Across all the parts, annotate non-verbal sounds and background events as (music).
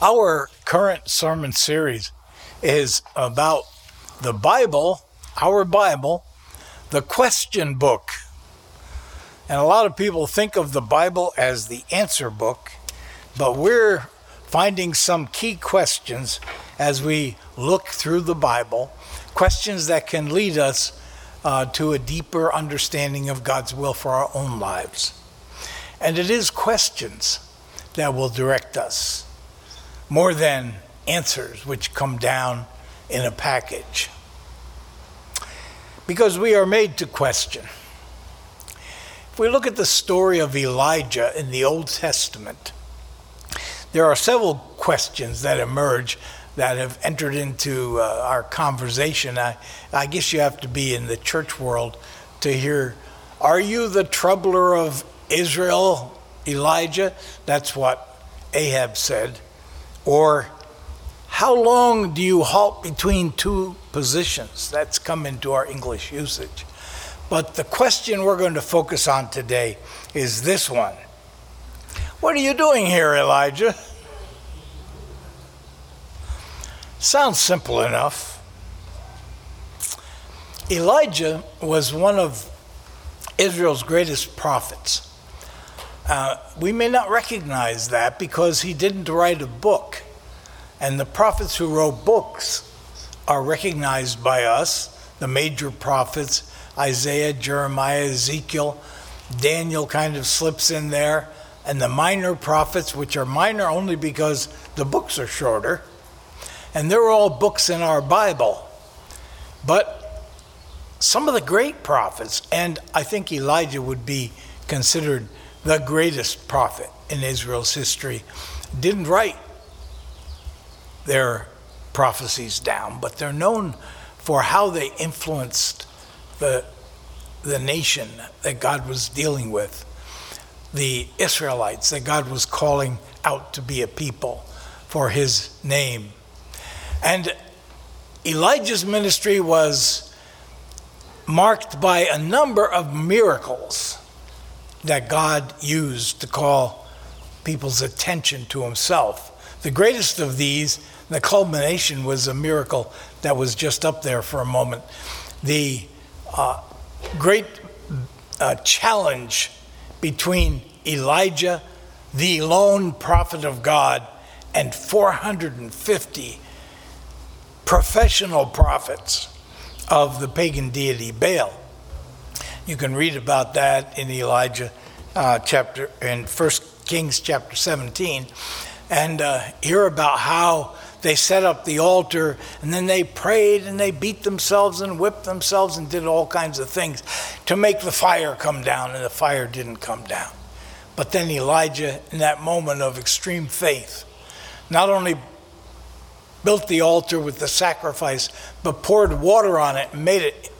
Our current sermon series is about the Bible, our Bible, the question book. And a lot of people think of the Bible as the answer book, but we're finding some key questions as we look through the Bible, questions that can lead us uh, to a deeper understanding of God's will for our own lives. And it is questions that will direct us more than answers which come down in a package. Because we are made to question. If we look at the story of Elijah in the Old Testament, there are several questions that emerge that have entered into uh, our conversation. I, I guess you have to be in the church world to hear Are you the troubler of Israel, Elijah? That's what Ahab said. Or, how long do you halt between two positions? That's come into our English usage. But the question we're going to focus on today is this one What are you doing here, Elijah? Sounds simple enough. Elijah was one of Israel's greatest prophets. Uh, we may not recognize that because he didn't write a book. And the prophets who wrote books are recognized by us, the major prophets Isaiah, Jeremiah, Ezekiel. Daniel kind of slips in there. And the minor prophets, which are minor only because the books are shorter. And they're all books in our Bible. But some of the great prophets, and I think Elijah would be considered the greatest prophet in Israel's history, didn't write their prophecies down, but they're known for how they influenced the, the nation that God was dealing with, the Israelites that God was calling out to be a people for his name. And Elijah's ministry was marked by a number of miracles that God used to call people's attention to himself. The greatest of these, the culmination, was a miracle that was just up there for a moment. The uh, great uh, challenge between Elijah, the lone prophet of God, and 450 professional prophets of the pagan deity Baal. You can read about that in Elijah uh, chapter, in 1 Kings chapter 17, and uh, hear about how they set up the altar and then they prayed and they beat themselves and whipped themselves and did all kinds of things to make the fire come down, and the fire didn't come down. But then Elijah, in that moment of extreme faith, not only built the altar with the sacrifice, but poured water on it and made it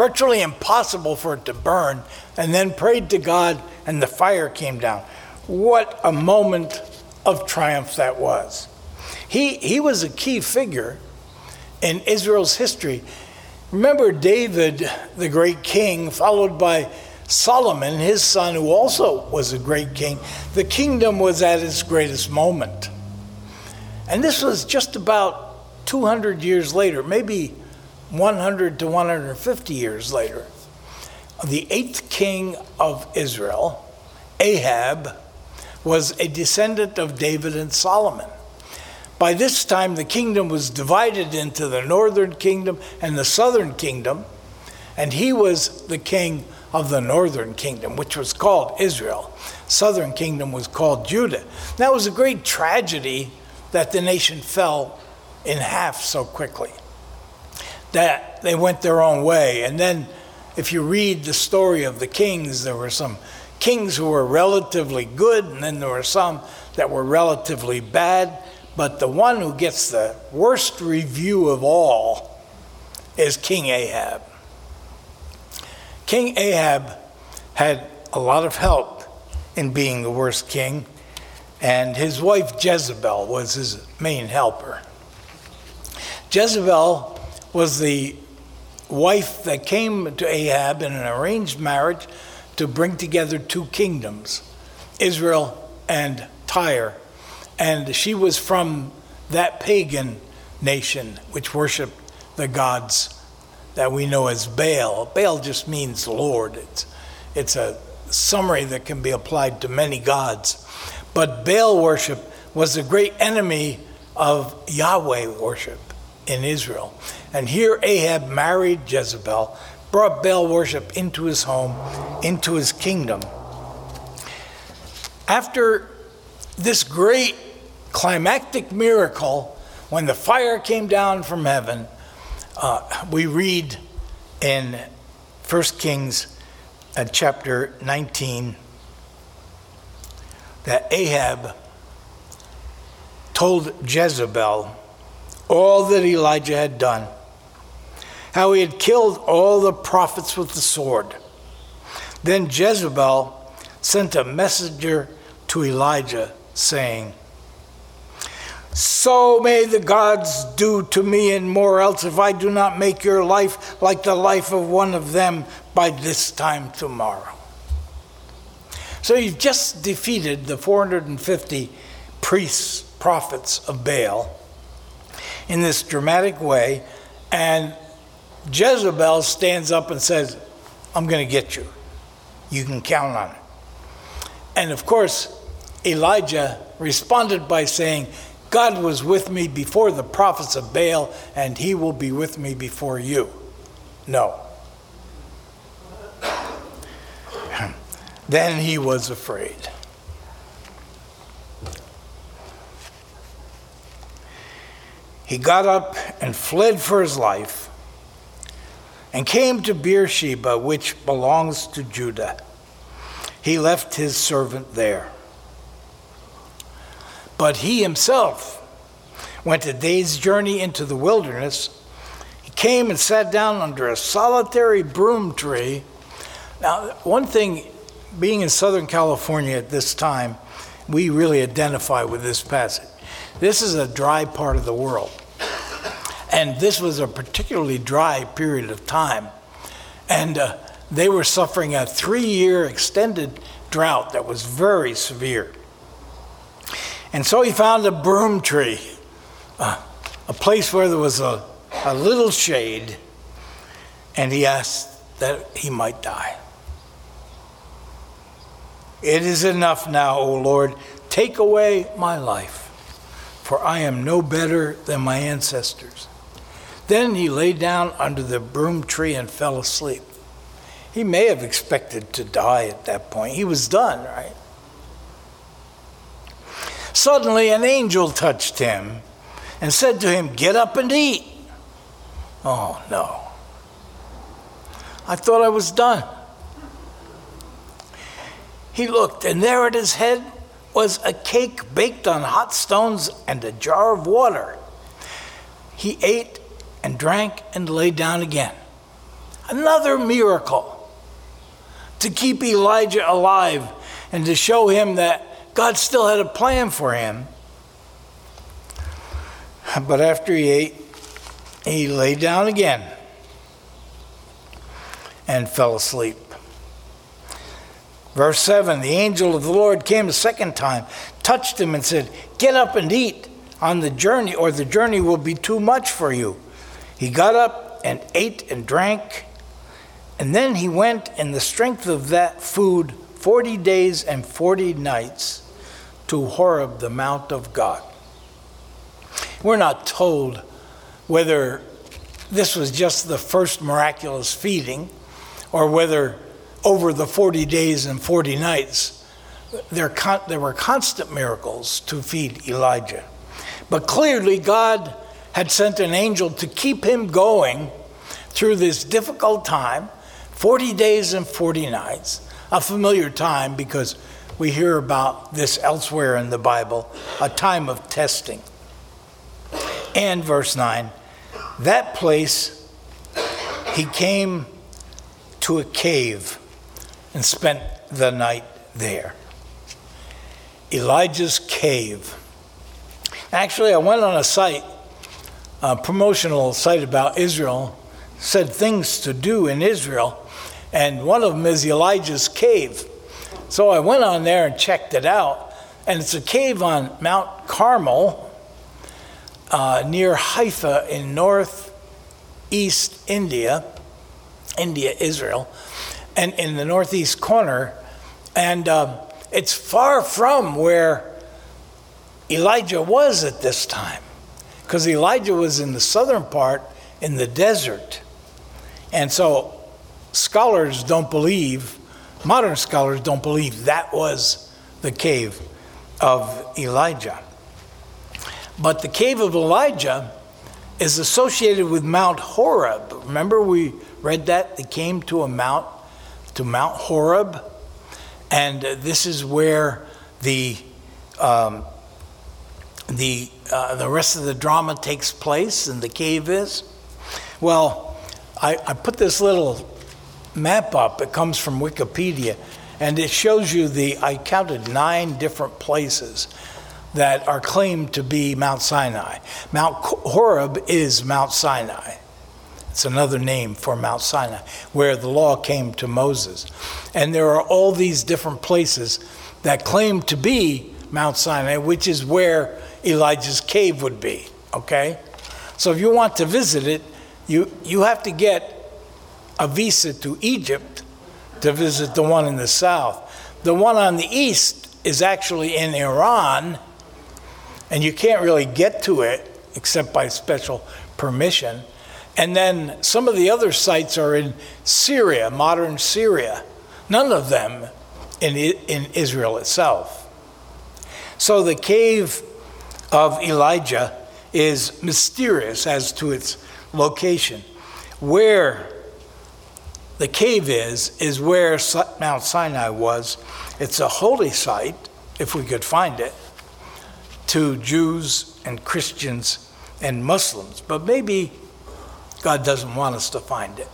virtually impossible for it to burn, and then prayed to God, and the fire came down. What a moment of triumph that was. He, he was a key figure in Israel's history. Remember David, the great king, followed by Solomon, his son, who also was a great king. The kingdom was at its greatest moment. And this was just about 200 years later, maybe 100 to 150 years later, the eighth king of Israel, Ahab, was a descendant of David and Solomon. By this time, the kingdom was divided into the northern kingdom and the southern kingdom, and he was the king of the northern kingdom, which was called Israel. Southern kingdom was called Judah. That was a great tragedy that the nation fell in half so quickly that they went their own way. And then, if you read the story of the kings, there were some kings who were relatively good, and then there were some that were relatively bad. But the one who gets the worst review of all is King Ahab. King Ahab had a lot of help in being the worst king, and his wife Jezebel was his main helper. Jezebel was the wife that came to Ahab in an arranged marriage to bring together two kingdoms, Israel and Tyre. And she was from that pagan nation which worshiped the gods that we know as Baal. Baal just means Lord. It's, it's a summary that can be applied to many gods. But Baal worship was a great enemy of Yahweh worship in Israel. And here Ahab married Jezebel, brought Baal worship into his home, into his kingdom. After this great climactic miracle, when the fire came down from heaven, uh, we read in 1 Kings uh, chapter 19 that Ahab told Jezebel all that Elijah had done, how he had killed all the prophets with the sword. Then Jezebel sent a messenger to Elijah, saying, So may the gods do to me and more else if I do not make your life like the life of one of them by this time tomorrow. So you've just defeated the 450 priests, prophets of Baal in this dramatic way, and Jezebel stands up and says, I'm going to get you. You can count on it. And of course, Elijah responded by saying, God was with me before the prophets of Baal, and he will be with me before you. No. (clears throat) then he was afraid. He got up and fled for his life and came to Beersheba, which belongs to Judah. He left his servant there. But he himself went a day's journey into the wilderness. He came and sat down under a solitary broom tree. Now, one thing, being in Southern California at this time, we really identify with this passage. This is a dry part of the world. And this was a particularly dry period of time. And uh, they were suffering a three year extended drought that was very severe. And so he found a broom tree, uh, a place where there was a, a little shade, and he asked that he might die. It is enough now, O Lord. Take away my life, for I am no better than my ancestors. Then he lay down under the broom tree and fell asleep. He may have expected to die at that point. He was done, right? Suddenly, an angel touched him and said to him, Get up and eat. Oh, no. I thought I was done. He looked, and there at his head was a cake baked on hot stones and a jar of water. He ate and drank and lay down again. Another miracle to keep Elijah alive and to show him that God still had a plan for him. But after he ate, he lay down again and fell asleep. Verse 7 The angel of the Lord came a second time, touched him, and said, Get up and eat on the journey, or the journey will be too much for you. He got up and ate and drank, and then he went in the strength of that food 40 days and 40 nights to Horeb, the Mount of God. We're not told whether this was just the first miraculous feeding or whether over the 40 days and 40 nights there, con- there were constant miracles to feed Elijah. But clearly, God had sent an angel to keep him going through this difficult time 40 days and 40 nights, a familiar time because we hear about this elsewhere in the Bible, a time of testing. And verse 9, that place he came to a cave and spent the night there. Elijah's cave. Actually, I went on a site uh, promotional site about Israel said things to do in Israel, and one of them is Elijah's cave. So I went on there and checked it out, And it's a cave on Mount Carmel uh, near Haifa in northeast India, India, Israel, and in the northeast corner. And um, it's far from where Elijah was at this time, because Elijah was in the southern part in the desert. And so scholars don't believe, modern scholars don't believe that was the cave of Elijah. But the cave of Elijah is associated with Mount Horeb. Remember, we read that? They came to a mount, to Mount Horeb, and this is where the um, the uh, the rest of the drama takes place, and the cave is. Well, I, I put this little map up. It comes from Wikipedia, and it shows you the. I counted nine different places that are claimed to be Mount Sinai. Mount Horeb is Mount Sinai. It's another name for Mount Sinai, where the law came to Moses. And there are all these different places that claim to be Mount Sinai, which is where Elijah's cave would be. Okay? So if you want to visit it, you, you have to get a visa to Egypt to visit the one in the south. The one on the east is actually in Iran, and you can't really get to it except by special permission. And then some of the other sites are in Syria, modern Syria, none of them in, in Israel itself. So the cave of Elijah is mysterious as to its location. Where the cave is, is where Mount Sinai was. It's a holy site, if we could find it, to Jews and Christians and Muslims. But maybe God doesn't want us to find it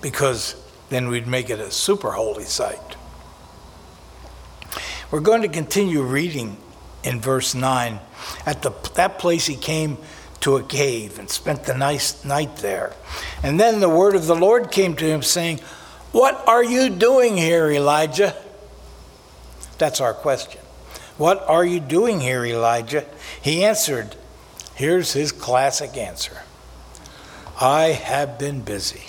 because then we'd make it a super holy site. We're going to continue reading in verse 9. At the, that place he came to a cave and spent the nice night there. And then the word of the Lord came to him, saying, What are you doing here, Elijah? That's our question. What are you doing here, Elijah? He answered, Here's his classic answer I have been busy.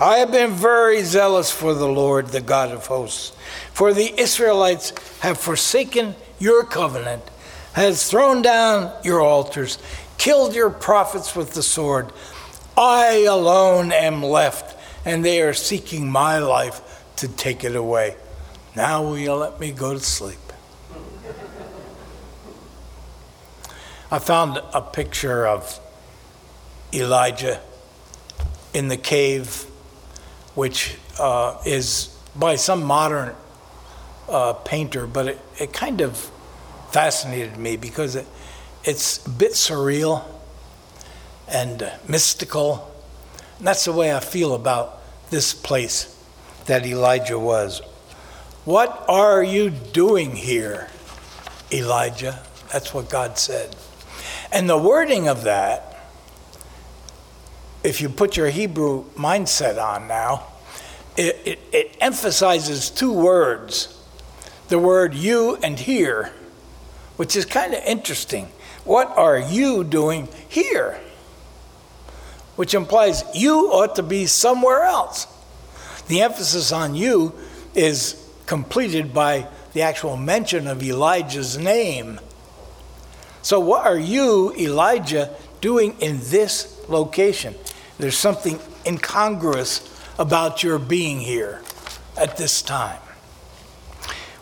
I have been very zealous for the Lord, the God of hosts. For the Israelites have forsaken your covenant has thrown down your altars, killed your prophets with the sword. I alone am left, and they are seeking my life to take it away. Now will you let me go to sleep? I found a picture of Elijah in the cave, which uh, is by some modern uh, painter, but it, it kind of fascinated me because it, it's a bit surreal and mystical. And that's the way I feel about this place that Elijah was. What are you doing here, Elijah? That's what God said. And the wording of that, if you put your Hebrew mindset on now, it, it, it emphasizes two words the word you and here which is kind of interesting. What are you doing here? Which implies you ought to be somewhere else. The emphasis on you is completed by the actual mention of Elijah's name. So, what are you, Elijah, doing in this location? There's something incongruous about your being here at this time.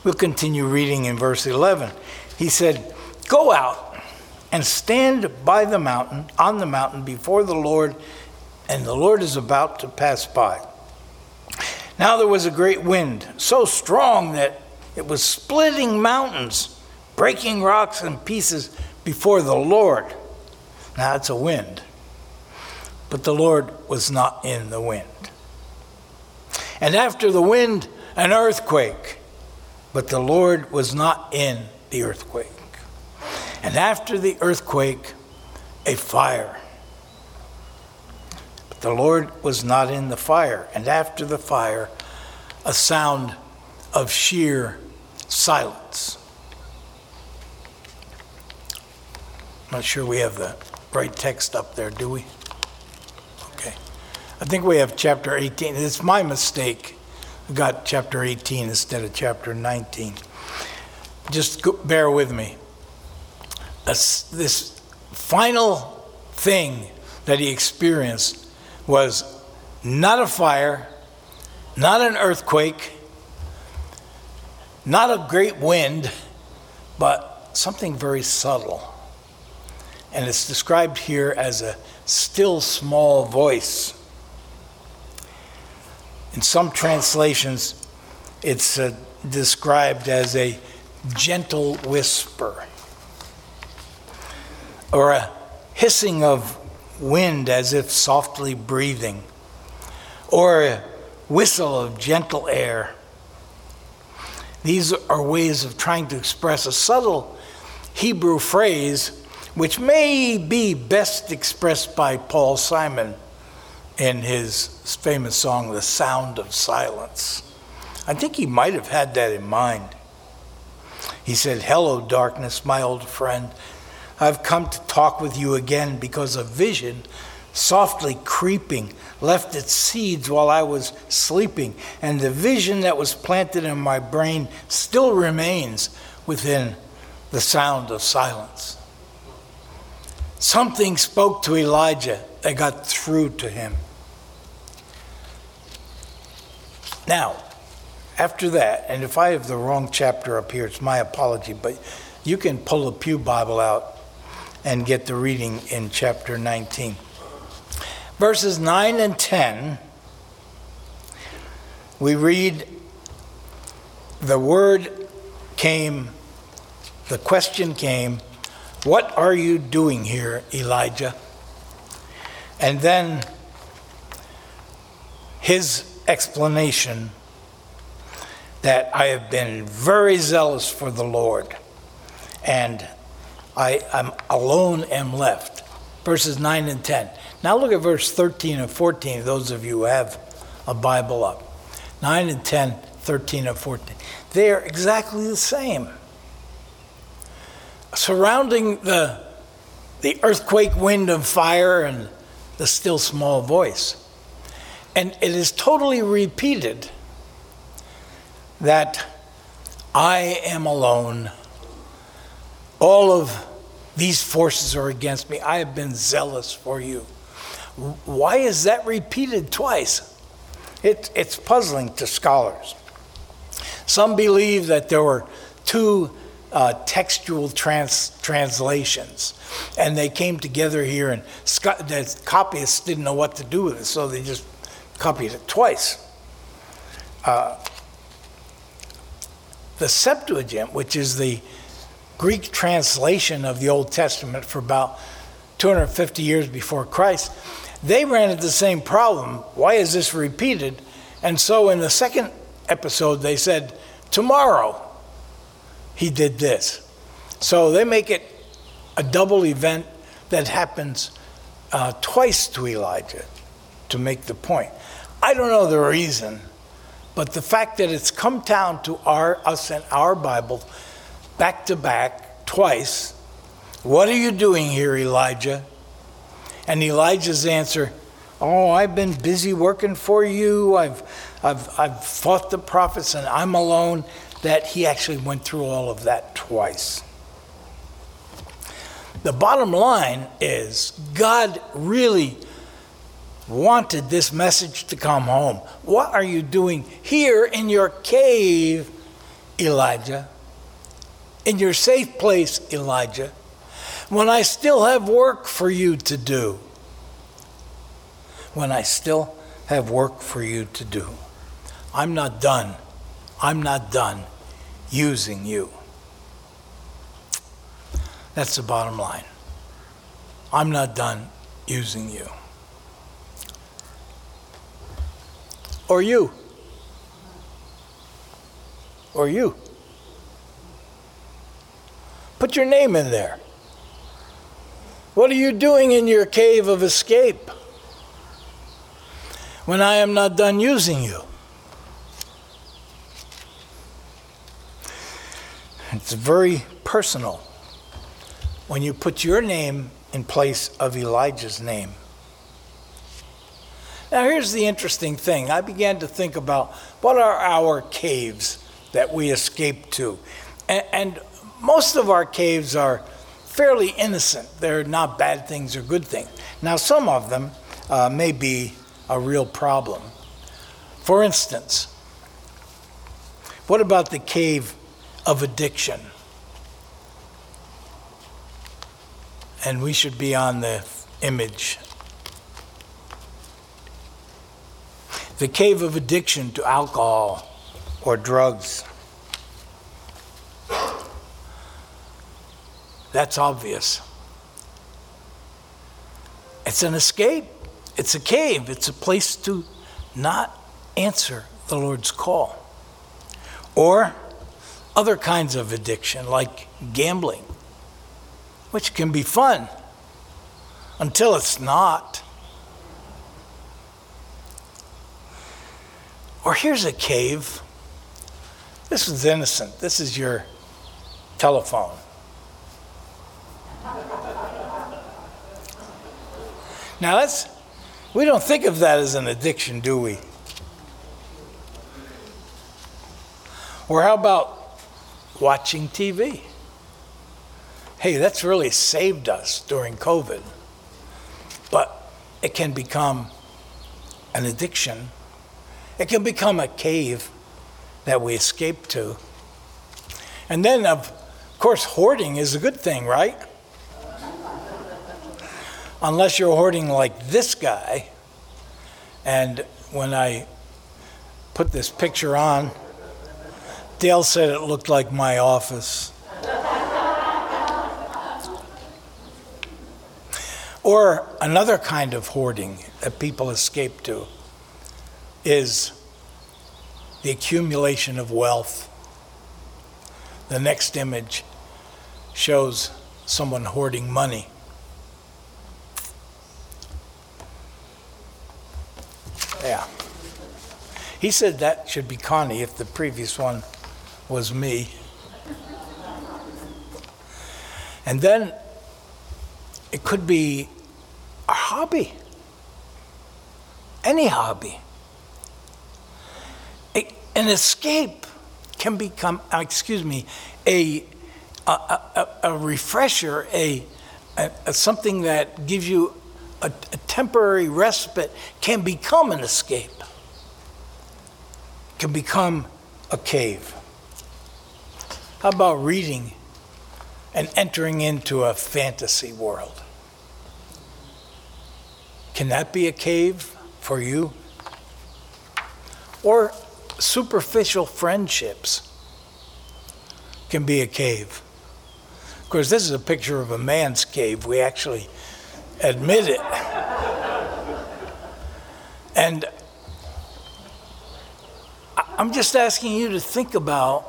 We'll continue reading in verse 11 he said, Go out and stand by the mountain, on the mountain before the Lord, and the Lord is about to pass by. Now there was a great wind, so strong that it was splitting mountains, breaking rocks in pieces before the Lord. Now it's a wind, but the Lord was not in the wind. And after the wind, an earthquake, but the Lord was not in the earthquake. And after the earthquake, a fire. But the Lord was not in the fire. And after the fire, a sound of sheer silence. I'm Not sure we have the right text up there, do we? I think we have chapter 18. It's my mistake. I got chapter 18 instead of chapter 19. Just go, bear with me. this final thing that he experienced was not a fire, not an earthquake, not a great wind, but something very subtle. And it's described here as a still small voice. In some translations, it's uh, described as a gentle whisper or a hissing of wind as if softly breathing or a whistle of gentle air. These are ways of trying to express a subtle Hebrew phrase which may be best expressed by Paul Simon in his famous song, The Sound of Silence. I think he might have had that in mind. He said, Hello, darkness, my old friend. I've come to talk with you again because a vision, softly creeping, left its seeds while I was sleeping, and the vision that was planted in my brain still remains within the sound of silence. Something spoke to Elijah that got through to him. Now, after that, and if I have the wrong chapter up here, it's my apology, but you can pull a Pew Bible out and get the reading in chapter 19. Verses 9 and 10, we read, The word came, the question came, What are you doing here, Elijah? And then his explanation that I have been very zealous for the Lord, and I am alone am left. Verses 9 and 10. Now look at verse 13 and 14, those of you who have a Bible up. 9 and 10, 13 and 14. They are exactly the same. Surrounding the, the earthquake, wind, and fire, and the still small voice. And it is totally repeated that I am alone. All of these forces are against me. I have been zealous for you. Why is that repeated twice? It, it's puzzling to scholars. Some believe that there were two uh, textual trans- translations, and they came together here, and the copyists didn't know what to do with it, so they just copied it twice. Uh, the Septuagint, which is the Greek translation of the Old Testament for about 250 years before Christ, they ran into the same problem. Why is this repeated? And so in the second episode, they said, Tomorrow he did this. So they make it a double event that happens uh, twice to Elijah to make the point. I don't know the reason. But the fact that it's come down to our, us and our Bible back to back twice, what are you doing here, Elijah? And Elijah's answer, Oh, I've been busy working for you. I've, I've, I've fought the prophets and I'm alone. That he actually went through all of that twice. The bottom line is God really wanted this message to come home. What are you doing here in your cave, Elijah? In your safe place, Elijah, when I still have work for you to do? When I still have work for you to do. I'm not done. I'm not done using you. That's the bottom line. I'm not done using you. Or you? Or you? Put your name in there. What are you doing in your cave of escape when I am not done using you? It's very personal when you put your name in place of Elijah's name. Now, here's the interesting thing. I began to think about what are our caves that we escape to? And, and most of our caves are fairly innocent. They're not bad things or good things. Now, some of them uh, may be a real problem. For instance, what about the cave of addiction? And we should be on the image. The cave of addiction to alcohol or drugs. That's obvious. It's an escape. It's a cave. It's a place to not answer the Lord's call. Or other kinds of addiction, like gambling, which can be fun until it's not. Or here's a cave. This is innocent. This is your telephone. Now that's we don't think of that as an addiction, do we? Or how about watching TV? Hey, that's really saved us during COVID. But it can become an addiction. It can become a cave that we escape to. And then, of course, hoarding is a good thing, right? unless you're hoarding like this guy. And when I put this picture on, Dale said it looked like my office. or another kind of hoarding that people escape to is the accumulation of wealth. The next image shows someone hoarding money. Yeah. He said that should be Connie if the previous one was me. And then it could be a hobby, any hobby. An escape can become, uh, excuse me, a, a, a, a refresher, a, a, something that gives you a, a temporary respite can become an escape, can become a cave. How about reading and entering into a fantasy world? Can that be a cave for you? Or superficial friendships can be a cave. Of course, this is a picture of a man's cave. We actually admit it. And I'm just asking you to think about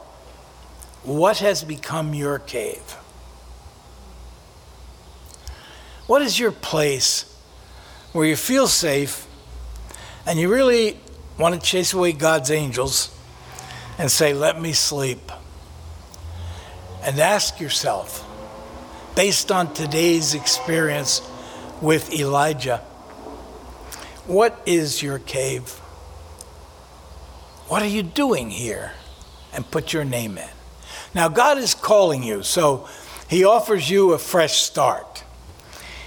what has become your cave. What is your place where you feel safe and you really want to chase away God's angels and say, Let me sleep? And ask yourself, based on today's experience, with Elijah. What is your cave? What are you doing here? And put your name in. Now, God is calling you, so He offers you a fresh start.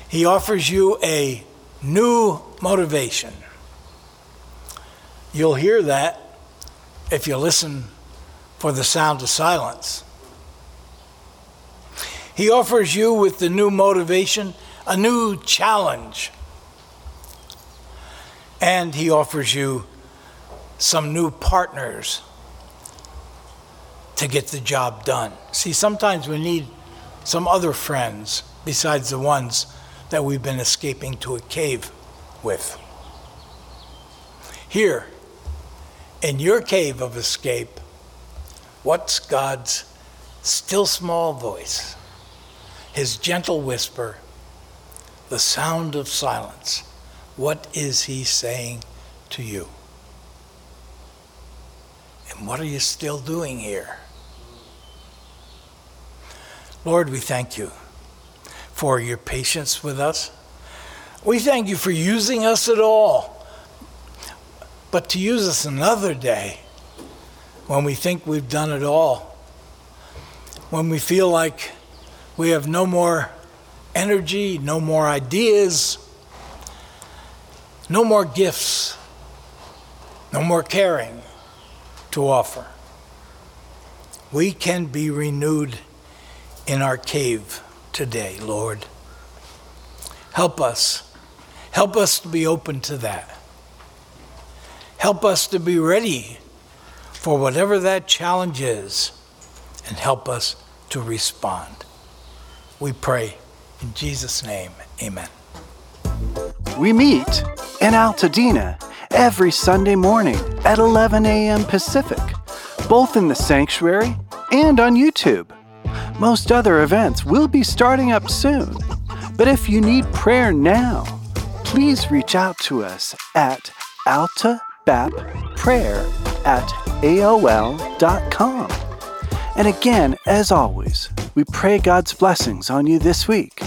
He offers you a new motivation. You'll hear that if you listen for the sound of silence. He offers you with the new motivation a new challenge. And he offers you some new partners to get the job done. See, sometimes we need some other friends besides the ones that we've been escaping to a cave with. Here, in your cave of escape, what's God's still small voice? His gentle whisper the sound of silence. What is he saying to you? And what are you still doing here? Lord, we thank you for your patience with us. We thank you for using us at all. But to use us another day when we think we've done it all, when we feel like we have no more energy, no more ideas, no more gifts, no more caring to offer. We can be renewed in our cave today, Lord. Help us. Help us to be open to that. Help us to be ready for whatever that challenge is and help us to respond. We pray in Jesus' name, amen. We meet in Altadena every Sunday morning at 11 a.m. Pacific, both in the sanctuary and on YouTube. Most other events will be starting up soon, but if you need prayer now, please reach out to us at altabapprayer at aol.com. And again, as always, we pray God's blessings on you this week